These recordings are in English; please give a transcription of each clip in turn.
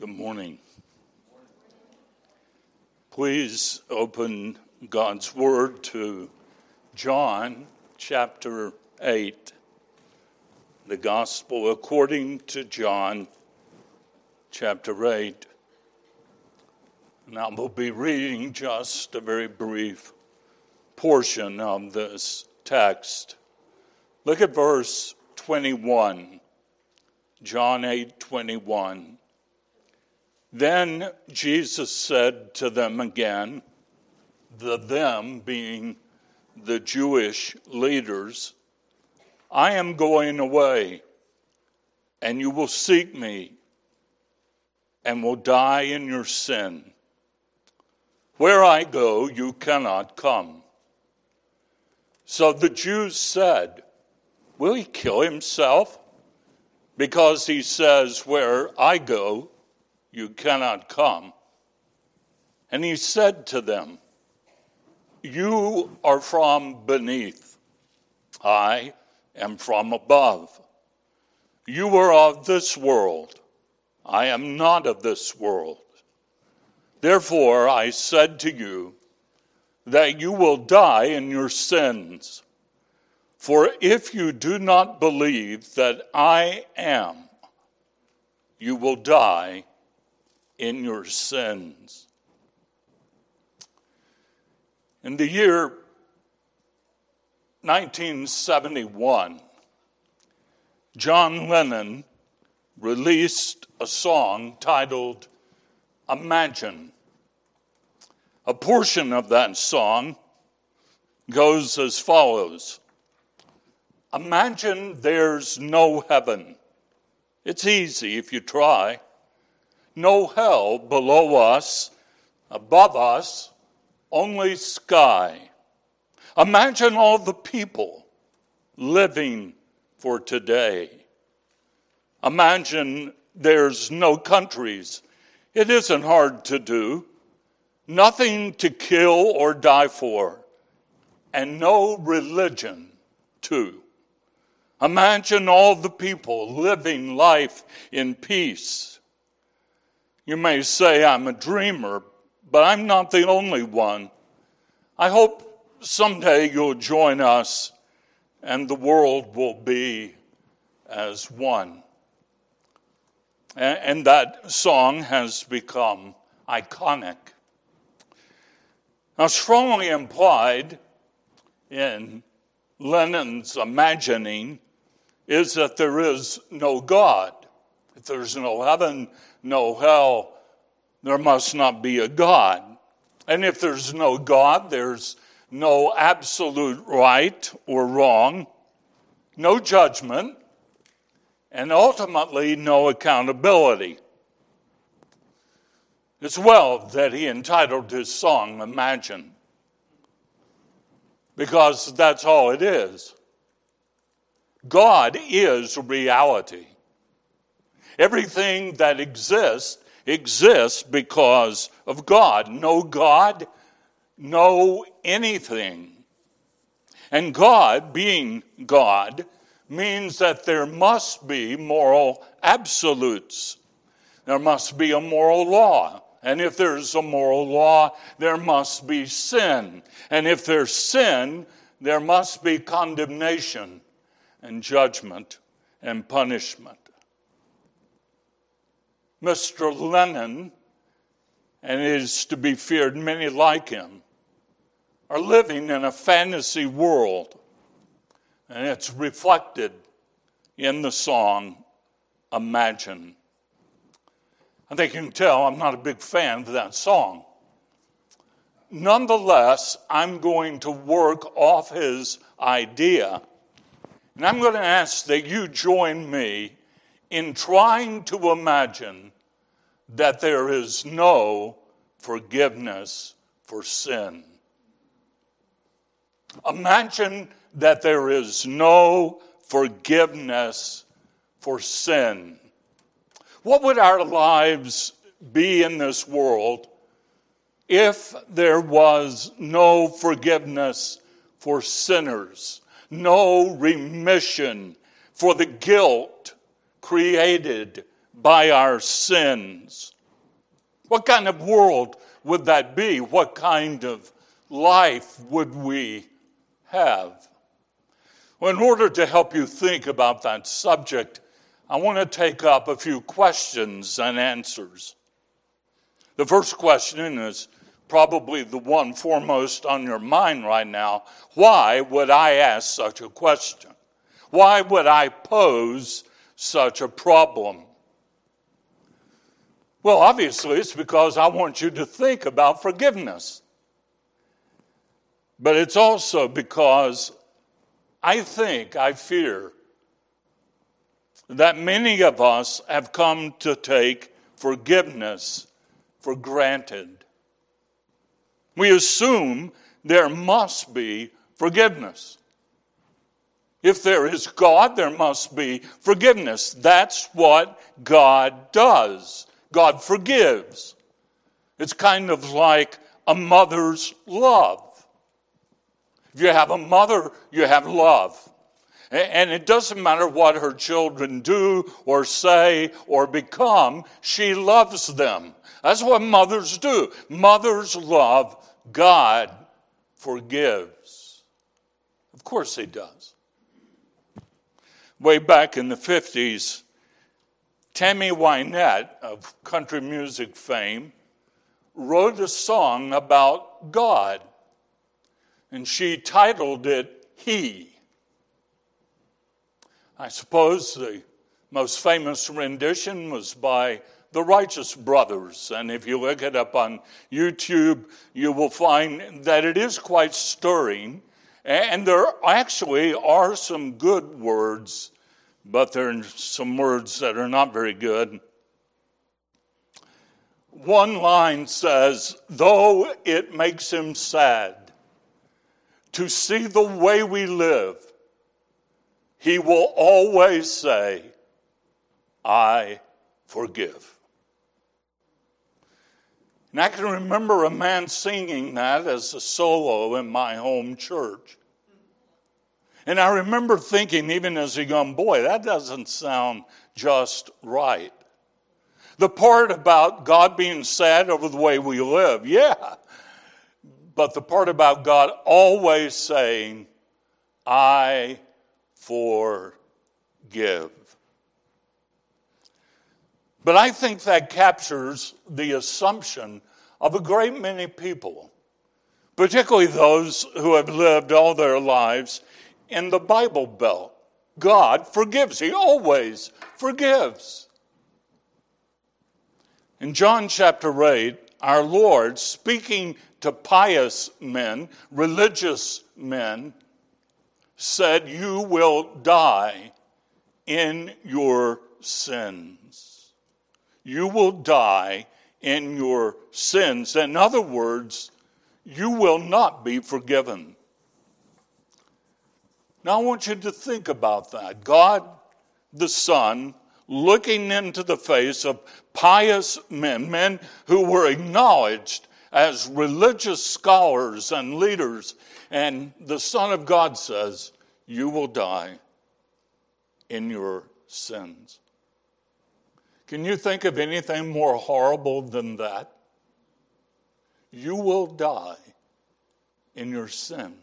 Good morning. Please open God's Word to John chapter 8, the Gospel according to John chapter 8. And I will be reading just a very brief portion of this text. Look at verse 21. John 8 21. Then Jesus said to them again, the them being the Jewish leaders, I am going away, and you will seek me and will die in your sin. Where I go, you cannot come. So the Jews said, Will he kill himself? Because he says, Where I go, you cannot come. And he said to them, You are from beneath, I am from above. You are of this world, I am not of this world. Therefore, I said to you that you will die in your sins. For if you do not believe that I am, you will die in your sins. In the year 1971, John Lennon released a song titled Imagine. A portion of that song goes as follows Imagine there's no heaven. It's easy if you try no hell below us, above us, only sky. Imagine all the people living for today. Imagine there's no countries. It isn't hard to do. Nothing to kill or die for, and no religion, too. Imagine all the people living life in peace you may say I'm a dreamer, but I'm not the only one. I hope someday you'll join us and the world will be as one. And that song has become iconic. Now, strongly implied in Lennon's imagining is that there is no God. If there's no heaven, no hell, there must not be a God. And if there's no God, there's no absolute right or wrong, no judgment, and ultimately no accountability. It's well that he entitled his song Imagine, because that's all it is. God is reality. Everything that exists exists because of God. No God, no anything. And God, being God, means that there must be moral absolutes. There must be a moral law. And if there's a moral law, there must be sin. And if there's sin, there must be condemnation and judgment and punishment. Mr. Lennon, and it is to be feared many like him, are living in a fantasy world. And it's reflected in the song Imagine. I think you can tell I'm not a big fan of that song. Nonetheless, I'm going to work off his idea, and I'm going to ask that you join me in trying to imagine that there is no forgiveness for sin. Imagine that there is no forgiveness for sin. What would our lives be in this world if there was no forgiveness for sinners, no remission for the guilt created by our sins. What kind of world would that be? What kind of life would we have? Well, in order to help you think about that subject, I want to take up a few questions and answers. The first question is probably the one foremost on your mind right now. Why would I ask such a question? Why would I pose such a problem? Well, obviously, it's because I want you to think about forgiveness. But it's also because I think, I fear, that many of us have come to take forgiveness for granted. We assume there must be forgiveness. If there is God, there must be forgiveness. That's what God does. God forgives. It's kind of like a mother's love. If you have a mother, you have love. And it doesn't matter what her children do or say or become, she loves them. That's what mothers do. Mothers love, God forgives. Of course, He does. Way back in the 50s, Tammy Wynette of country music fame wrote a song about God, and she titled it He. I suppose the most famous rendition was by the Righteous Brothers. And if you look it up on YouTube, you will find that it is quite stirring. And there actually are some good words, but there are some words that are not very good. One line says, Though it makes him sad to see the way we live, he will always say, I forgive. And I can remember a man singing that as a solo in my home church. And I remember thinking, even as a young boy, that doesn't sound just right. The part about God being sad over the way we live, yeah. But the part about God always saying, I forgive. But I think that captures the assumption of a great many people, particularly those who have lived all their lives in the Bible Belt. God forgives, He always forgives. In John chapter 8, our Lord, speaking to pious men, religious men, said, You will die in your sins. You will die in your sins. In other words, you will not be forgiven. Now, I want you to think about that. God the Son looking into the face of pious men, men who were acknowledged as religious scholars and leaders. And the Son of God says, You will die in your sins. Can you think of anything more horrible than that? You will die in your sins.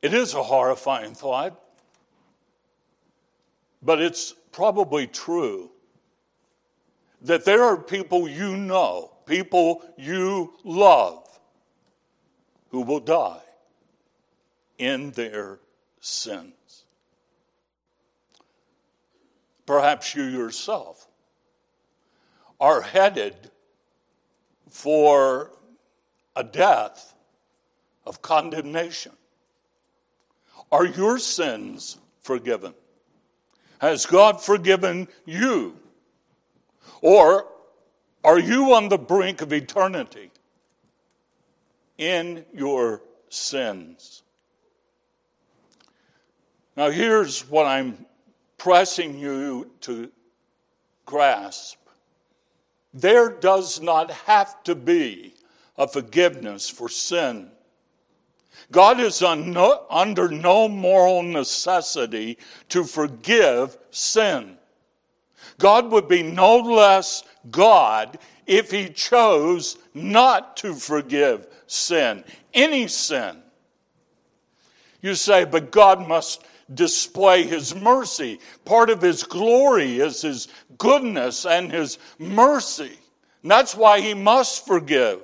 It is a horrifying thought, but it's probably true that there are people you know, people you love, who will die in their sins. Perhaps you yourself are headed for a death of condemnation. Are your sins forgiven? Has God forgiven you? Or are you on the brink of eternity in your sins? Now, here's what I'm pressing you to grasp there does not have to be a forgiveness for sin. God is no, under no moral necessity to forgive sin. God would be no less God if he chose not to forgive sin, any sin. You say, but God must display his mercy. Part of his glory is his goodness and his mercy. And that's why he must forgive.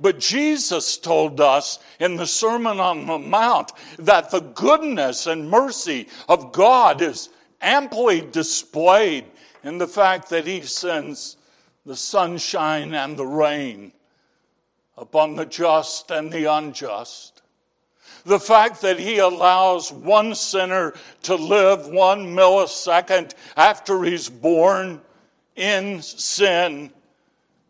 But Jesus told us in the Sermon on the Mount that the goodness and mercy of God is amply displayed in the fact that he sends the sunshine and the rain upon the just and the unjust. The fact that he allows one sinner to live one millisecond after he's born in sin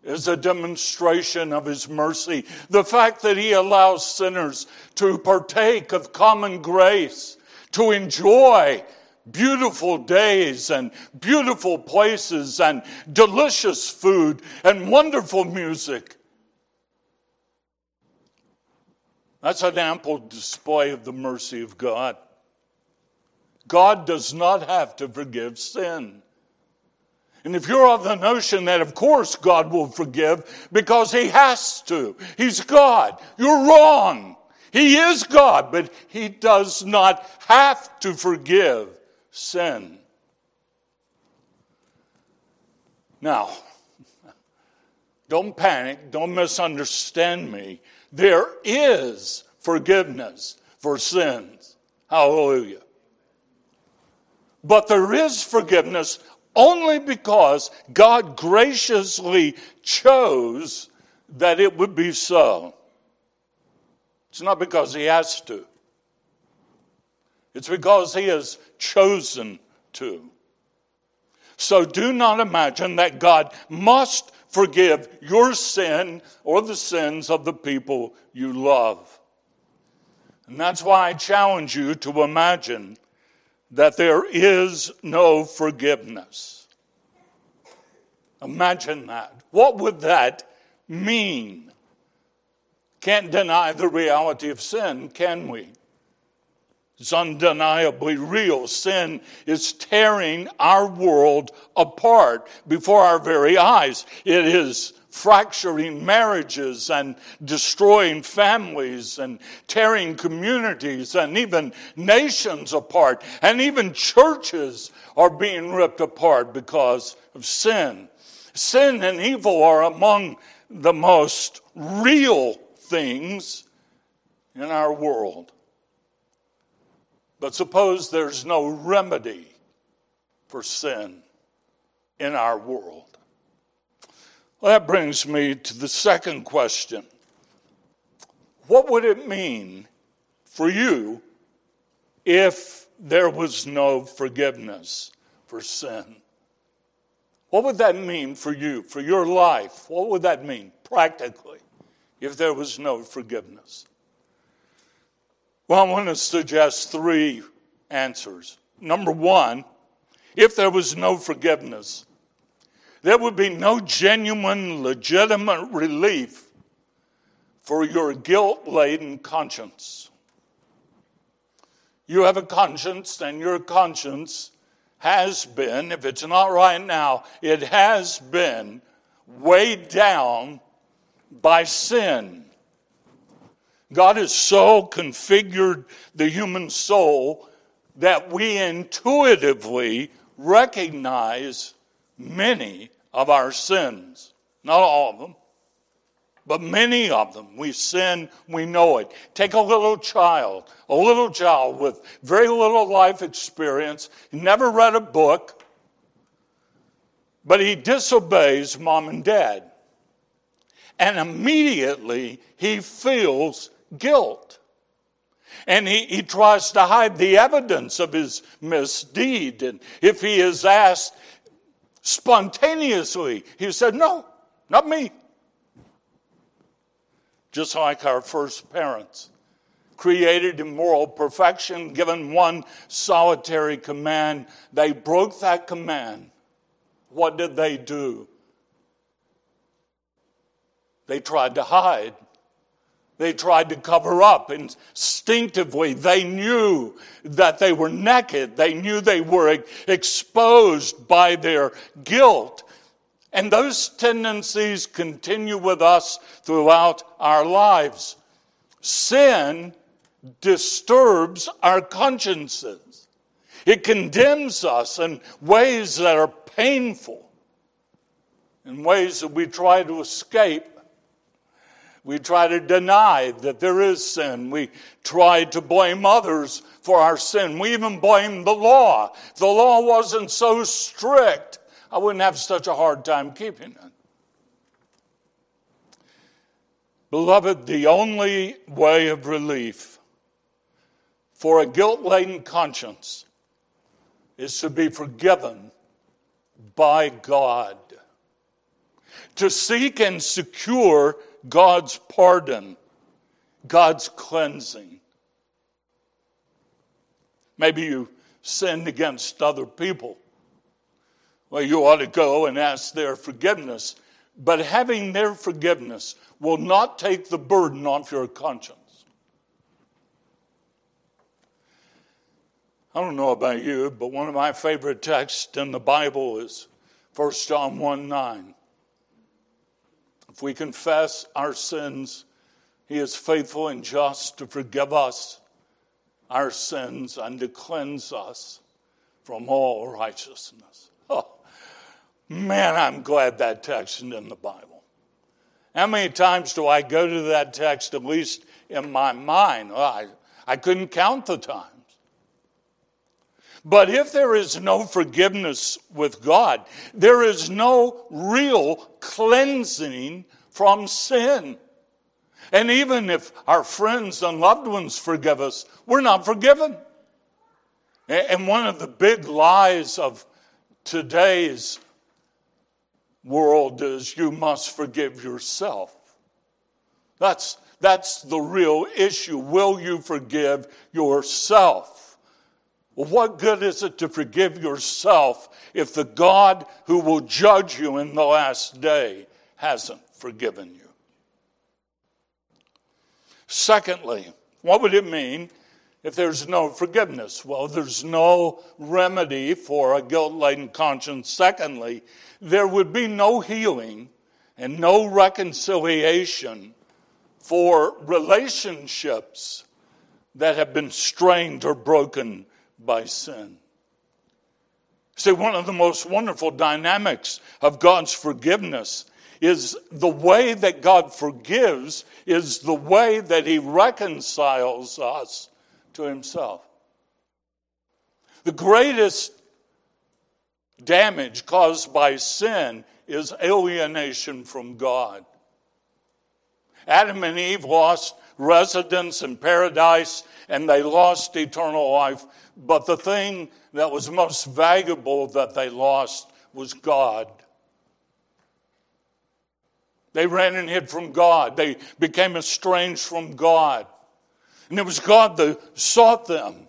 is a demonstration of his mercy. The fact that he allows sinners to partake of common grace, to enjoy beautiful days and beautiful places and delicious food and wonderful music. That's an ample display of the mercy of God. God does not have to forgive sin. And if you're of the notion that, of course, God will forgive because He has to, He's God, you're wrong. He is God, but He does not have to forgive sin. Now, don't panic, don't misunderstand me. There is forgiveness for sins. Hallelujah. But there is forgiveness only because God graciously chose that it would be so. It's not because He has to. It's because he has chosen to. So do not imagine that God must forgive your sin or the sins of the people you love. And that's why I challenge you to imagine that there is no forgiveness. Imagine that. What would that mean? Can't deny the reality of sin, can we? It's undeniably real. Sin is tearing our world apart before our very eyes. It is fracturing marriages and destroying families and tearing communities and even nations apart. And even churches are being ripped apart because of sin. Sin and evil are among the most real things in our world. But suppose there's no remedy for sin in our world. Well, that brings me to the second question What would it mean for you if there was no forgiveness for sin? What would that mean for you, for your life? What would that mean practically if there was no forgiveness? Well, I want to suggest three answers. Number one, if there was no forgiveness, there would be no genuine, legitimate relief for your guilt laden conscience. You have a conscience, and your conscience has been, if it's not right now, it has been weighed down by sin. God has so configured the human soul that we intuitively recognize many of our sins. Not all of them, but many of them. We sin, we know it. Take a little child, a little child with very little life experience, never read a book, but he disobeys mom and dad. And immediately he feels guilt. And he, he tries to hide the evidence of his misdeed. And if he is asked spontaneously, he said, No, not me. Just like our first parents, created in moral perfection, given one solitary command, they broke that command. What did they do? They tried to hide they tried to cover up instinctively. They knew that they were naked. They knew they were exposed by their guilt. And those tendencies continue with us throughout our lives. Sin disturbs our consciences. It condemns us in ways that are painful, in ways that we try to escape. We try to deny that there is sin. We try to blame others for our sin. We even blame the law. If the law wasn't so strict, I wouldn't have such a hard time keeping it. Beloved, the only way of relief for a guilt laden conscience is to be forgiven by God, to seek and secure God's pardon, God's cleansing. Maybe you sinned against other people. Well, you ought to go and ask their forgiveness. But having their forgiveness will not take the burden off your conscience. I don't know about you, but one of my favorite texts in the Bible is 1 John 1 9. If we confess our sins, he is faithful and just to forgive us our sins and to cleanse us from all righteousness. Oh, man, I'm glad that text is in the Bible. How many times do I go to that text, at least in my mind? Well, I, I couldn't count the time. But if there is no forgiveness with God, there is no real cleansing from sin. And even if our friends and loved ones forgive us, we're not forgiven. And one of the big lies of today's world is you must forgive yourself. That's, that's the real issue. Will you forgive yourself? What good is it to forgive yourself if the God who will judge you in the last day hasn't forgiven you? Secondly, what would it mean if there's no forgiveness? Well, there's no remedy for a guilt laden conscience. Secondly, there would be no healing and no reconciliation for relationships that have been strained or broken by sin. See, one of the most wonderful dynamics of God's forgiveness is the way that God forgives is the way that He reconciles us to Himself. The greatest damage caused by sin is alienation from God. Adam and Eve lost residence in paradise and they lost eternal life but the thing that was most valuable that they lost was God. They ran and hid from God. They became estranged from God. And it was God that sought them,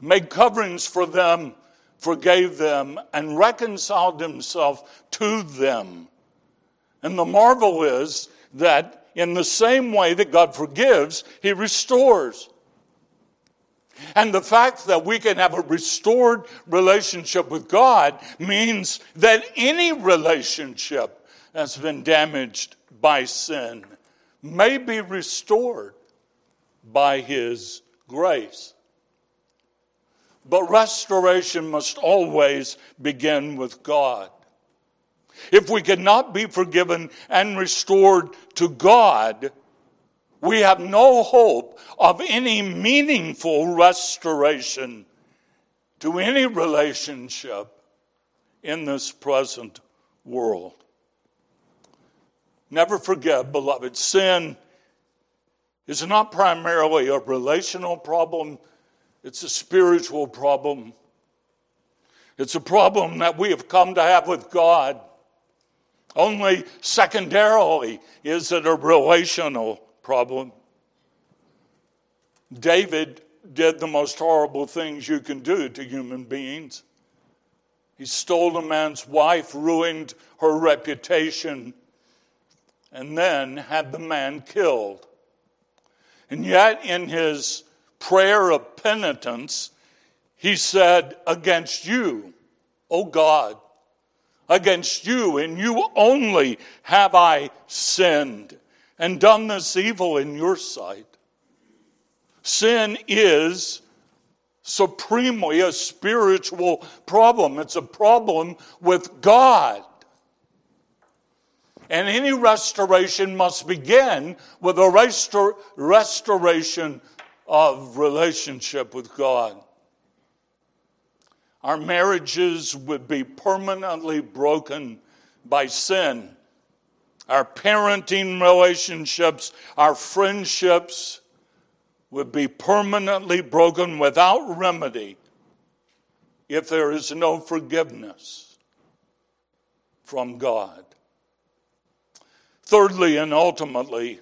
made coverings for them, forgave them, and reconciled himself to them. And the marvel is that in the same way that God forgives, he restores. And the fact that we can have a restored relationship with God means that any relationship that's been damaged by sin may be restored by His grace. But restoration must always begin with God. If we cannot be forgiven and restored to God, we have no hope of any meaningful restoration to any relationship in this present world. Never forget, beloved, sin is not primarily a relational problem, it's a spiritual problem. It's a problem that we have come to have with God. Only secondarily is it a relational problem. David did the most horrible things you can do to human beings. He stole a man's wife, ruined her reputation, and then had the man killed. And yet, in his prayer of penitence, he said, Against you, O God, against you and you only have I sinned and done this evil in your sight. Sin is supremely a spiritual problem, it's a problem with God. And any restoration must begin with a restor- restoration of relationship with God. Our marriages would be permanently broken by sin. Our parenting relationships, our friendships would be permanently broken without remedy if there is no forgiveness from God. Thirdly and ultimately,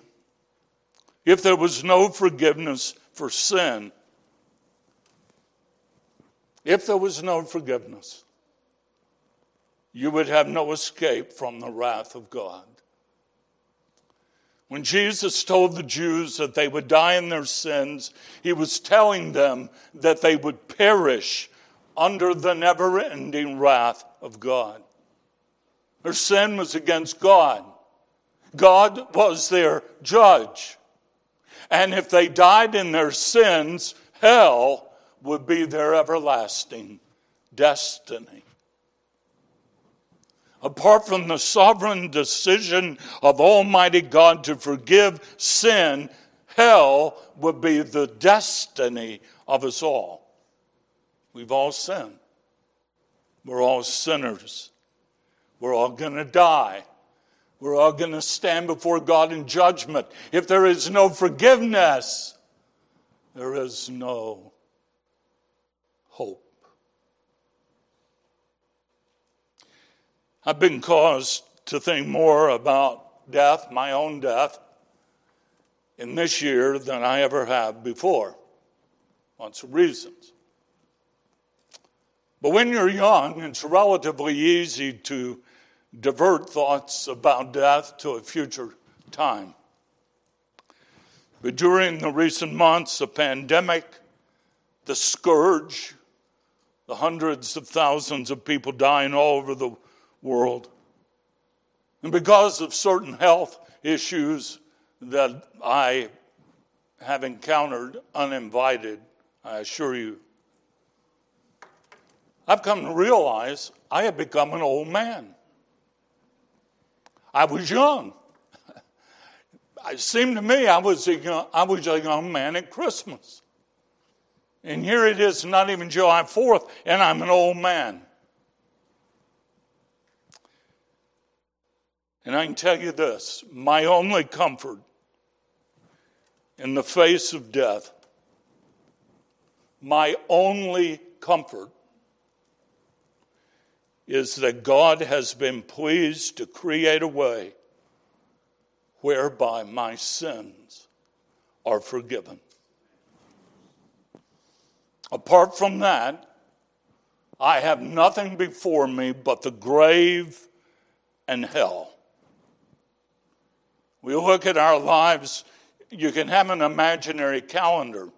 if there was no forgiveness for sin, if there was no forgiveness, you would have no escape from the wrath of God. When Jesus told the Jews that they would die in their sins, he was telling them that they would perish under the never ending wrath of God. Their sin was against God. God was their judge. And if they died in their sins, hell would be their everlasting destiny. Apart from the sovereign decision of Almighty God to forgive sin, hell would be the destiny of us all. We've all sinned. We're all sinners. We're all going to die. We're all going to stand before God in judgment. If there is no forgiveness, there is no hope. I've been caused to think more about death, my own death, in this year than I ever have before. Lots of reasons. But when you're young, it's relatively easy to divert thoughts about death to a future time. But during the recent months, the pandemic, the scourge, the hundreds of thousands of people dying all over the world, and because of certain health issues that I have encountered uninvited, I assure you, I've come to realize I have become an old man. I was young. It seemed to me I was a young, I was a young man at Christmas. And here it is, not even July 4th, and I'm an old man. And I can tell you this my only comfort in the face of death, my only comfort is that God has been pleased to create a way whereby my sins are forgiven. Apart from that, I have nothing before me but the grave and hell. We look at our lives, you can have an imaginary calendar.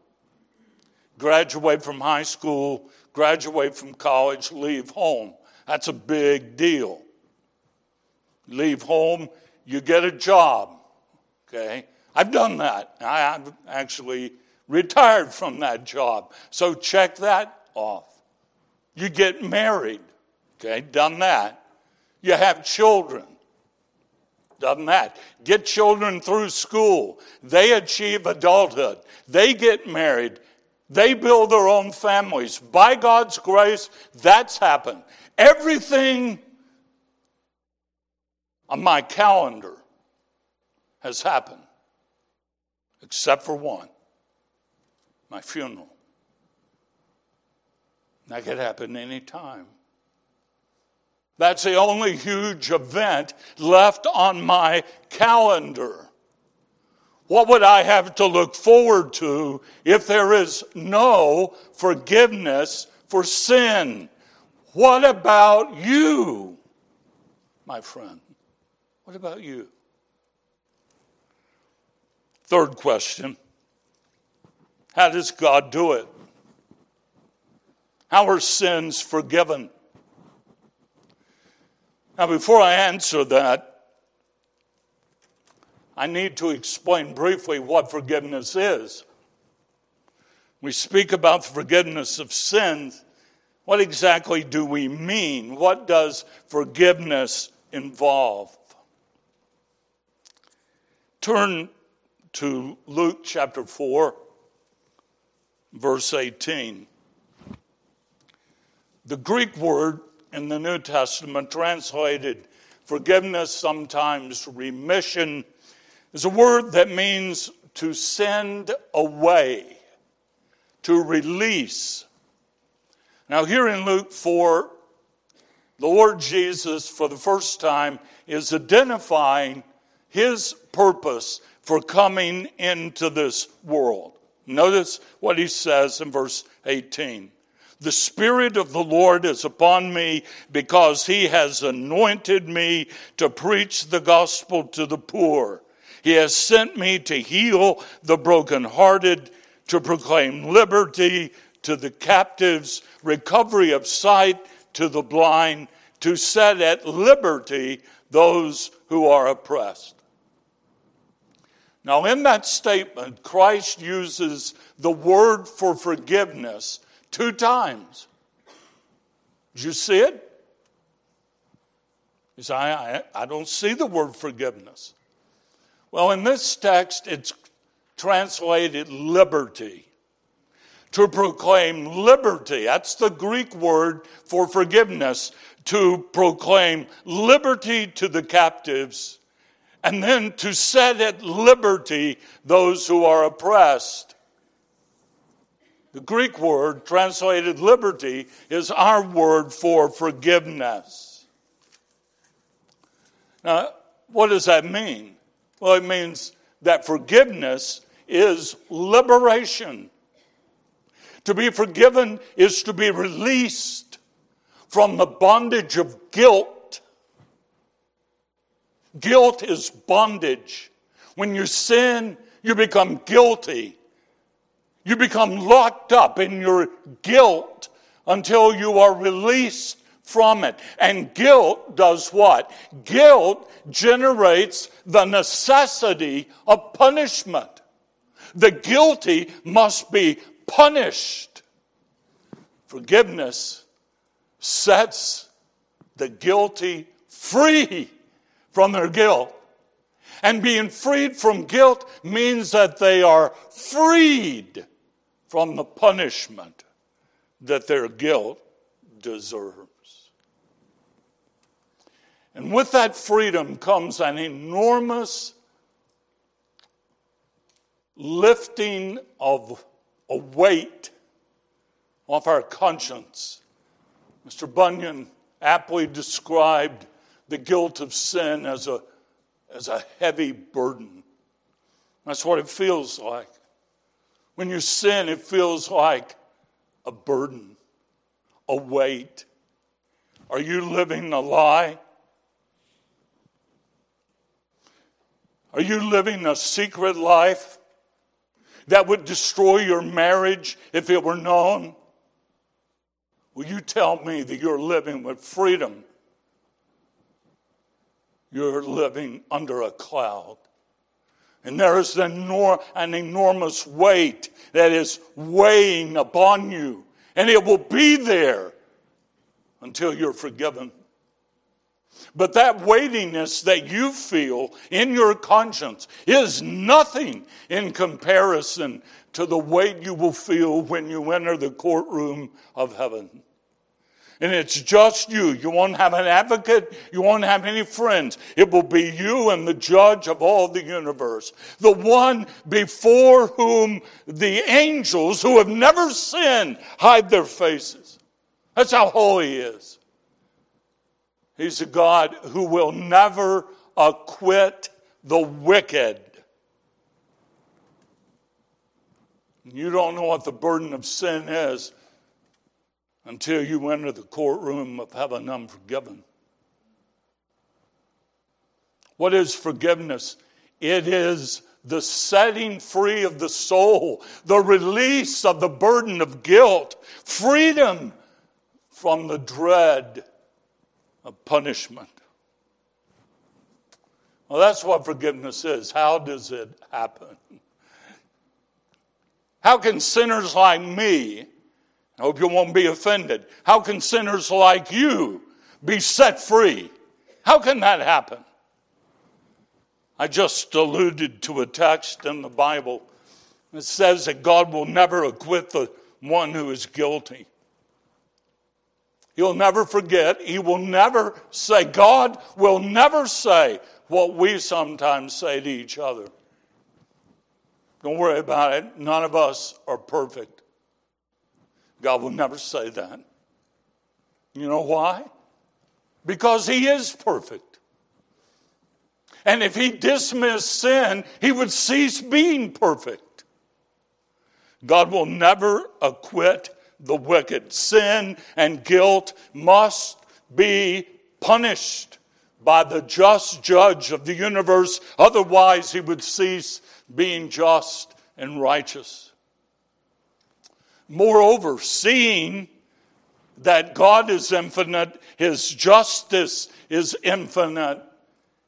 Graduate from high school, graduate from college, leave home. That's a big deal. Leave home, you get a job. Okay? I've done that. I've actually retired from that job. So check that off. You get married. Okay? Done that. You have children. Done that. Get children through school. They achieve adulthood. They get married. They build their own families. By God's grace, that's happened. Everything on my calendar has happened, except for one my funeral. That could happen any time. That's the only huge event left on my calendar. What would I have to look forward to if there is no forgiveness for sin? What about you, my friend? What about you? Third question How does God do it? How are sins forgiven? Now, before I answer that, I need to explain briefly what forgiveness is. We speak about the forgiveness of sins. What exactly do we mean? What does forgiveness involve? Turn to Luke chapter 4, verse 18. The Greek word in the New Testament, translated forgiveness, sometimes remission, is a word that means to send away, to release. Now, here in Luke 4, the Lord Jesus, for the first time, is identifying his purpose for coming into this world. Notice what he says in verse 18. The Spirit of the Lord is upon me because he has anointed me to preach the gospel to the poor. He has sent me to heal the brokenhearted, to proclaim liberty to the captives, recovery of sight to the blind, to set at liberty those who are oppressed. Now, in that statement, Christ uses the word for forgiveness two times. Did you see it? You say, I, I don't see the word forgiveness. Well, in this text, it's translated liberty. To proclaim liberty, that's the Greek word for forgiveness, to proclaim liberty to the captives, and then to set at liberty those who are oppressed. The Greek word translated liberty is our word for forgiveness. Now, what does that mean? Well, it means that forgiveness is liberation. To be forgiven is to be released from the bondage of guilt. Guilt is bondage. When you sin, you become guilty. You become locked up in your guilt until you are released from it. And guilt does what? Guilt generates the necessity of punishment. The guilty must be punished. Forgiveness sets the guilty free from their guilt. And being freed from guilt means that they are freed from the punishment that their guilt deserves. And with that freedom comes an enormous lifting of a weight off our conscience. Mr. Bunyan aptly described the guilt of sin as a, as a heavy burden. That's what it feels like. When you sin, it feels like a burden, a weight. Are you living a lie? Are you living a secret life that would destroy your marriage if it were known? Will you tell me that you're living with freedom? You're living under a cloud. And there is an, enor- an enormous weight that is weighing upon you, and it will be there until you're forgiven. But that weightiness that you feel in your conscience is nothing in comparison to the weight you will feel when you enter the courtroom of heaven and it's just you. You won't have an advocate. You won't have any friends. It will be you and the judge of all the universe. The one before whom the angels who have never sinned hide their faces. That's how holy he is. He's a God who will never acquit the wicked. You don't know what the burden of sin is until you enter the courtroom of heaven unforgiven. What is forgiveness? It is the setting free of the soul, the release of the burden of guilt, freedom from the dread of punishment. Well, that's what forgiveness is. How does it happen? How can sinners like me, I hope you won't be offended, how can sinners like you be set free? How can that happen? I just alluded to a text in the Bible that says that God will never acquit the one who is guilty. He'll never forget. He will never say, God will never say what we sometimes say to each other. Don't worry about it. None of us are perfect. God will never say that. You know why? Because He is perfect. And if he dismissed sin, he would cease being perfect. God will never acquit the wicked. Sin and guilt must be punished by the just judge of the universe. Otherwise, he would cease being just and righteous. Moreover, seeing that God is infinite, his justice is infinite,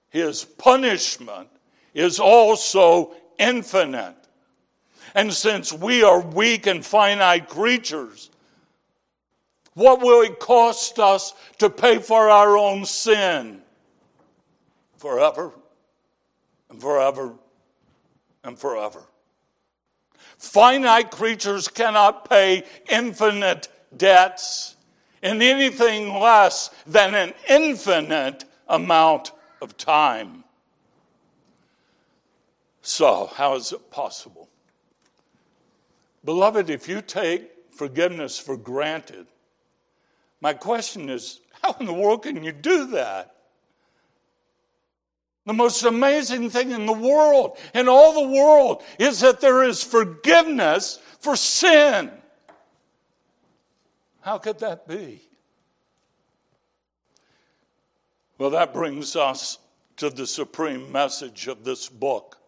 his punishment is also infinite. And since we are weak and finite creatures, what will it cost us to pay for our own sin? Forever and forever and forever. Finite creatures cannot pay infinite debts in anything less than an infinite amount of time. So, how is it possible? Beloved, if you take forgiveness for granted, my question is how in the world can you do that? The most amazing thing in the world, in all the world, is that there is forgiveness for sin. How could that be? Well, that brings us to the supreme message of this book.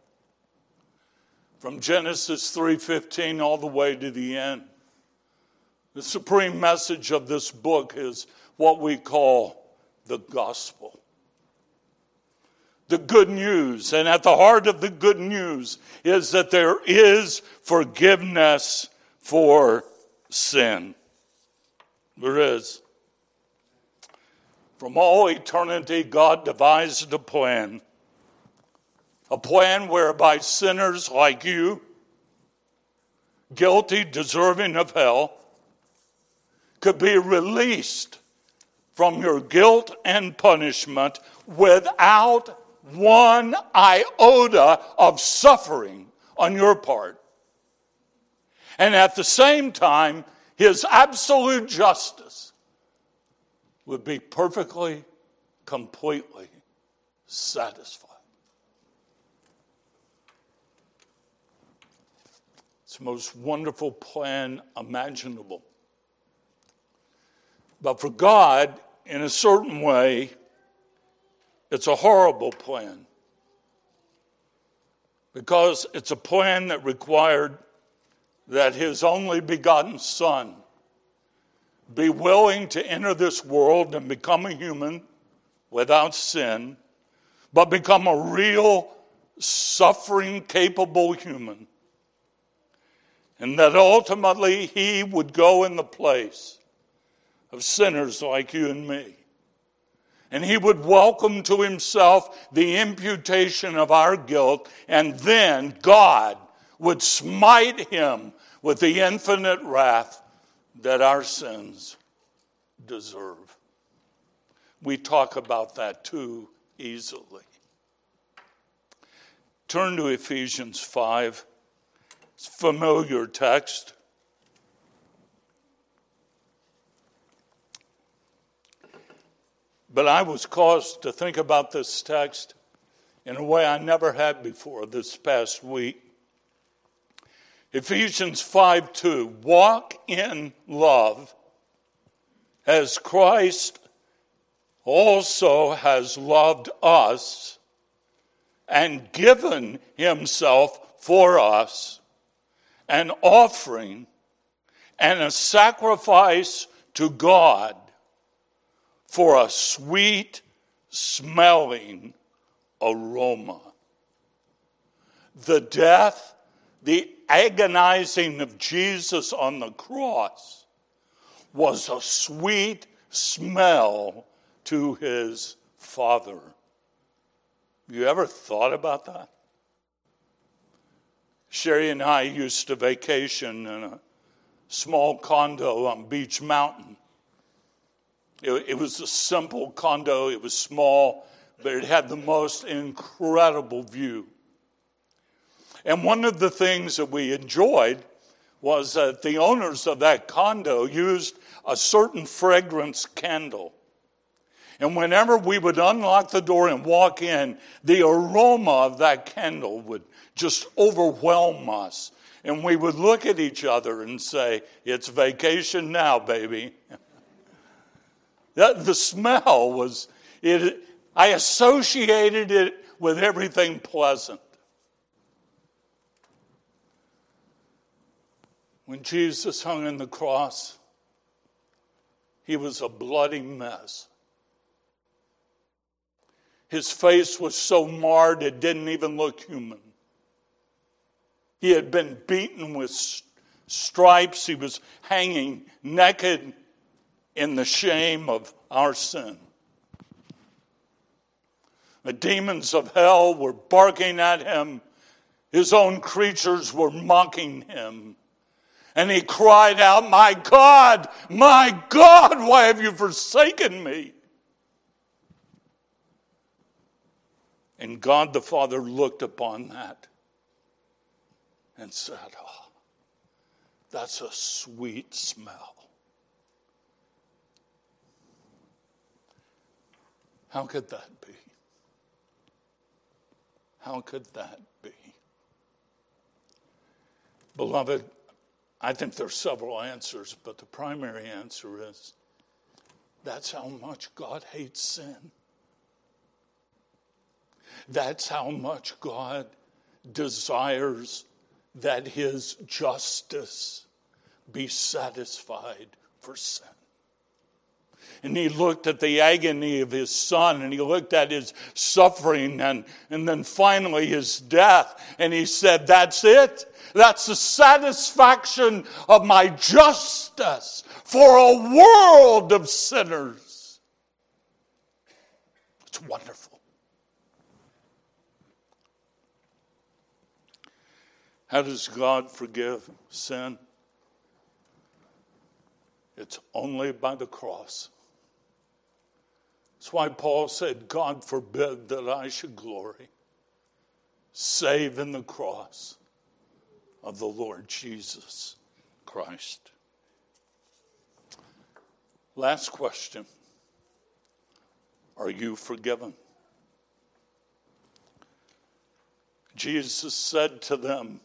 From Genesis 3:15 all the way to the end. The supreme message of this book is what we call the gospel. The good news, and at the heart of the good news is that there is forgiveness for sin. There is. From all eternity, God devised a plan. A plan whereby sinners like you, guilty, deserving of hell, could be released from your guilt and punishment without one iota of suffering on your part. And at the same time, his absolute justice would be perfectly, completely satisfied. It's the most wonderful plan imaginable. But for God, in a certain way, it's a horrible plan. Because it's a plan that required that his only begotten Son be willing to enter this world and become a human without sin, but become a real, suffering, capable human. And that ultimately he would go in the place of sinners like you and me. And he would welcome to himself the imputation of our guilt, and then God would smite him with the infinite wrath that our sins deserve. We talk about that too easily. Turn to Ephesians 5. It's familiar text. But I was caused to think about this text in a way I never had before this past week. Ephesians 5 2, walk in love as Christ also has loved us and given himself for us an offering and a sacrifice to God for a sweet smelling aroma. The death, the agonizing of Jesus on the cross was a sweet smell to his Father. You ever thought about that? Sherry and I used to vacation in a small condo on Beech Mountain. It, it, was a simple condo, it was small, but it had the most incredible view. And one of the things that we enjoyed was that the owners of that condo used a certain fragrance candle. And whenever we would unlock the door and walk in, the aroma of that candle would just overwhelm us. And we would look at each other and say, It's vacation now, baby. that, the smell was, it, I associated it with everything pleasant. When Jesus hung on the cross, he was a bloody mess. His face was so marred it didn't even look human. He had been beaten with stripes. He was hanging naked in the shame of our sin. The demons of hell were barking at him. His own creatures were mocking him. And he cried out, My God, my God, why have you forsaken me? And God the Father looked upon that and said, Oh, that's a sweet smell. How could that be? How could that be? Beloved, I think there's several answers, but the primary answer is that's how much God hates sin. That's how much God desires that his justice be satisfied for sin. And he looked at the agony of his son and he looked at his suffering and, and then finally his death. And he said, That's it. That's the satisfaction of my justice for a world of sinners. It's wonderful. How does God forgive sin? It's only by the cross. That's why Paul said, God forbid that I should glory, save in the cross of the Lord Jesus Christ. Last question Are you forgiven? Jesus said to them,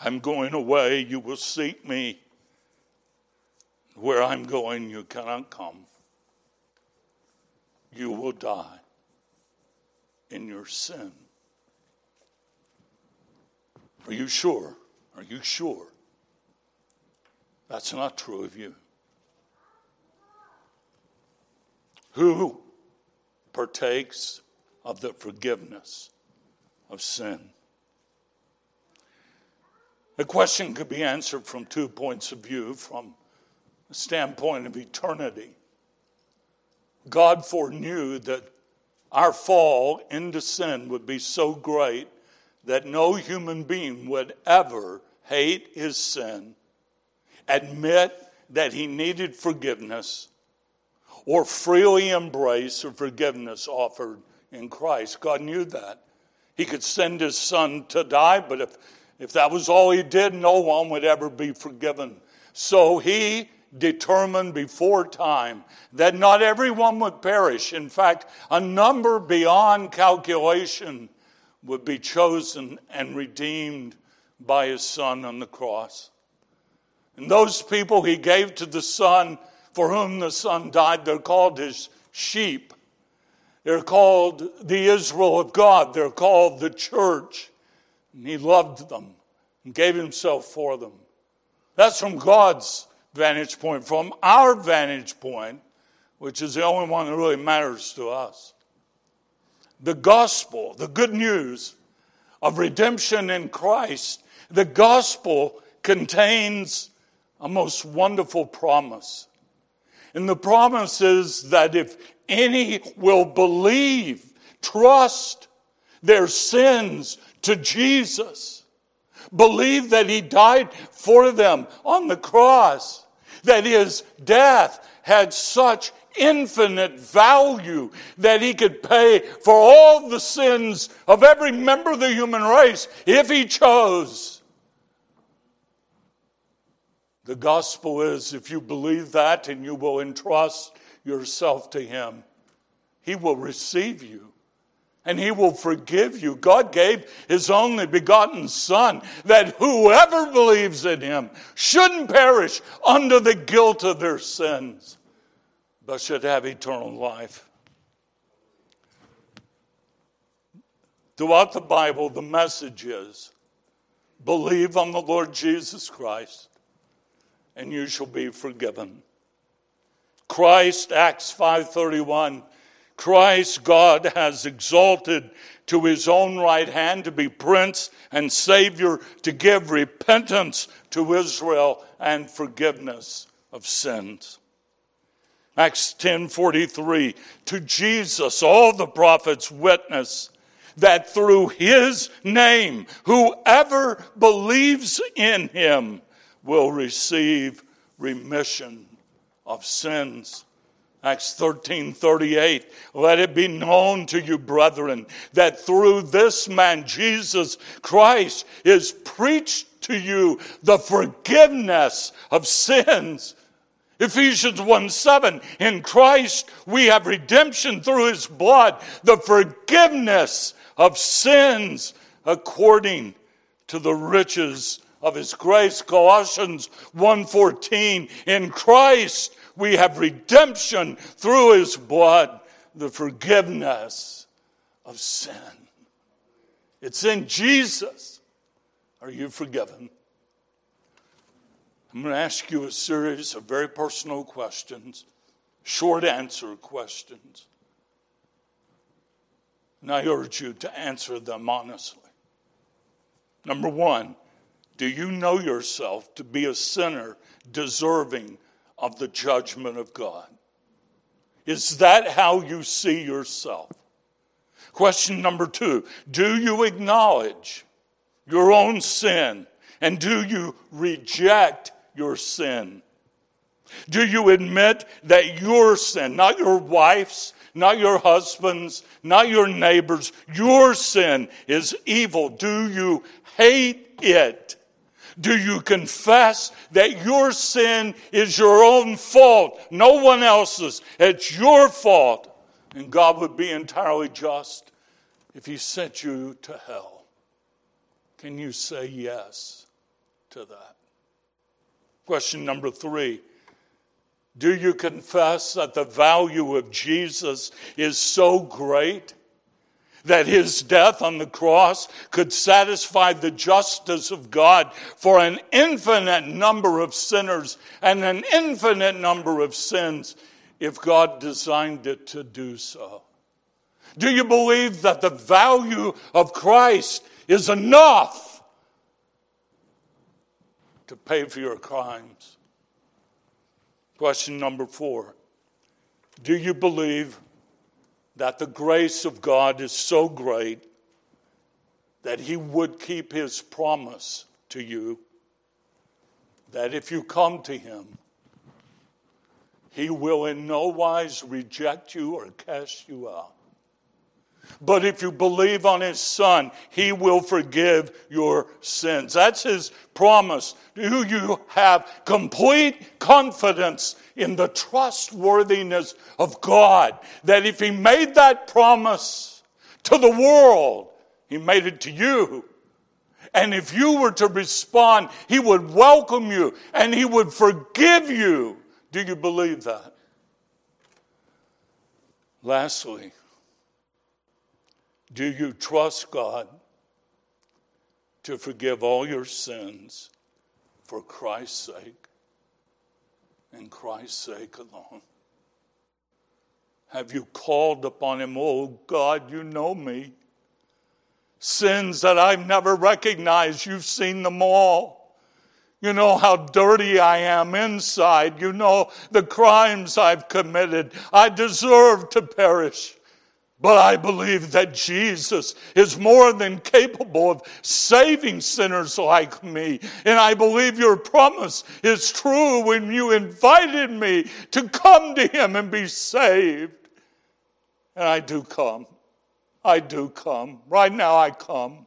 I'm going away, you will seek me. Where I'm going, you cannot come. You will die in your sin. Are you sure? Are you sure? That's not true of you. Who partakes of the forgiveness of sin? The question could be answered from two points of view from the standpoint of eternity. God foreknew that our fall into sin would be so great that no human being would ever hate his sin, admit that he needed forgiveness, or freely embrace the forgiveness offered in Christ. God knew that. He could send his son to die, but if if that was all he did, no one would ever be forgiven. So he determined before time that not everyone would perish. In fact, a number beyond calculation would be chosen and redeemed by his son on the cross. And those people he gave to the son, for whom the son died, they're called his sheep. They're called the Israel of God. They're called the church. And he loved them and gave himself for them. That's from God's vantage point. From our vantage point, which is the only one that really matters to us, the gospel, the good news of redemption in Christ, the gospel contains a most wonderful promise. And the promise is that if any will believe, trust their sins to Jesus, believe that He died for them on the cross, that His death had such infinite value that He could pay for all the sins of every member of the human race if He chose. The gospel is if you believe that and you will entrust yourself to Him, He will receive you and He will forgive you. God gave His only begotten Son that whoever believes in Him shouldn't perish under the guilt of their sins, but should have eternal life. Throughout the Bible, the message is believe on the Lord Jesus Christ and you shall be forgiven. Christ, Acts 5:31, Christ God has exalted to his own right hand to be prince and savior to give repentance to Israel and forgiveness of sins. Acts 10:43 to Jesus all the prophets witness that through his name whoever believes in him will receive remission of sins. Acts 13 38. Let it be known to you, brethren, that through this man, Jesus Christ, is preached to you the forgiveness of sins. Ephesians 1 7. In Christ we have redemption through his blood, the forgiveness of sins according to the riches of his grace colossians 1:14 in christ we have redemption through his blood the forgiveness of sin. It's in jesus. Are you forgiven? I'm going to ask you a series of very personal questions short answer questions. And i urge you to answer them honestly. Number one do you know yourself to be a sinner deserving of the judgment of God? Is that how you see yourself? Question number two Do you acknowledge your own sin and do you reject your sin? Do you admit that your sin, not your wife's, not your husband's, not your neighbor's, your sin is evil? Do you hate it? Do you confess that your sin is your own fault, no one else's? It's your fault. And God would be entirely just if He sent you to hell. Can you say yes to that? Question number three Do you confess that the value of Jesus is so great? That his death on the cross could satisfy the justice of God for an infinite number of sinners and an infinite number of sins if God designed it to do so. Do you believe that the value of Christ is enough to pay for your crimes? Question number four Do you believe that the grace of God is so great that He would keep His promise to you that if you come to Him, He will in no wise reject you or cast you out. But if you believe on his son, he will forgive your sins. That's his promise. Do you have complete confidence in the trustworthiness of God? That if he made that promise to the world, he made it to you. And if you were to respond, he would welcome you and he would forgive you. Do you believe that? Lastly, Do you trust God to forgive all your sins for Christ's sake and Christ's sake alone? Have you called upon Him? Oh God, you know me. Sins that I've never recognized, you've seen them all. You know how dirty I am inside. You know the crimes I've committed. I deserve to perish. But I believe that Jesus is more than capable of saving sinners like me. And I believe your promise is true when you invited me to come to Him and be saved. And I do come. I do come. Right now, I come.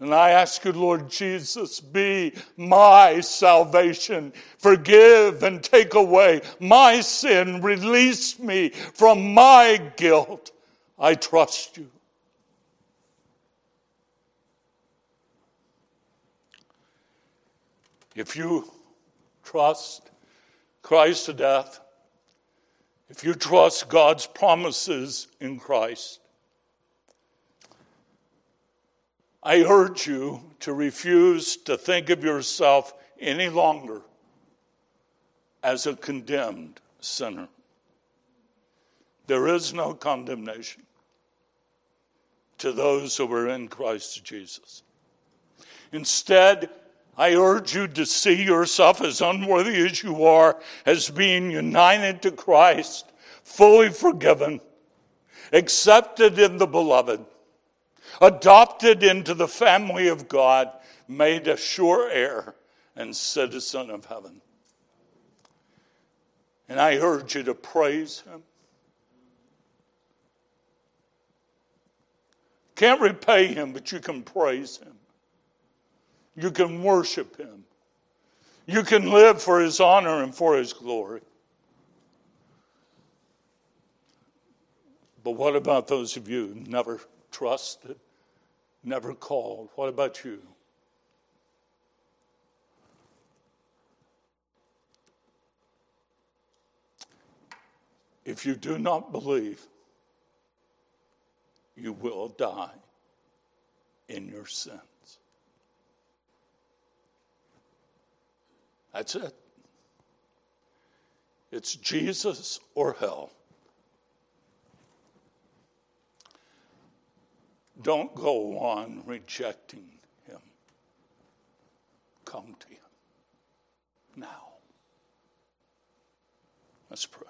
And I ask you, Lord Jesus, be my salvation. Forgive and take away my sin. Release me from my guilt. I trust you. If you trust Christ to death, if you trust God's promises in Christ, I urge you to refuse to think of yourself any longer as a condemned sinner. There is no condemnation to those who are in Christ Jesus. Instead, I urge you to see yourself as unworthy as you are, as being united to Christ, fully forgiven, accepted in the beloved adopted into the family of God, made a sure heir and citizen of heaven. And I urge you to praise him. Can't repay him, but you can praise him. You can worship him. You can live for his honor and for his glory. But what about those of you who never trusted, never called. What about you? If you do not believe, you will die in your sins. That's it. It's Jesus or hell. Don't go on rejecting him. Come to him now. Let's pray.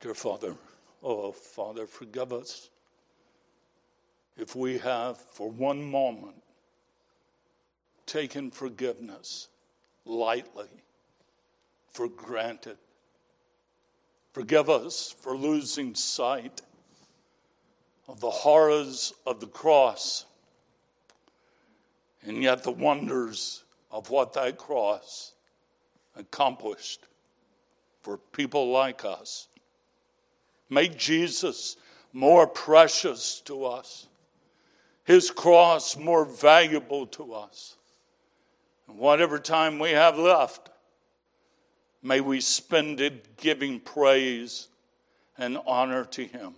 Dear Father, oh Father, forgive us if we have for one moment taken forgiveness lightly, for granted. Forgive us for losing sight of the horrors of the cross and yet the wonders of what that cross accomplished for people like us. Make Jesus more precious to us, his cross more valuable to us. And whatever time we have left, May we spend it giving praise and honor to Him.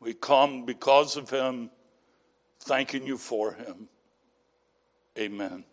We come because of Him, thanking you for Him. Amen.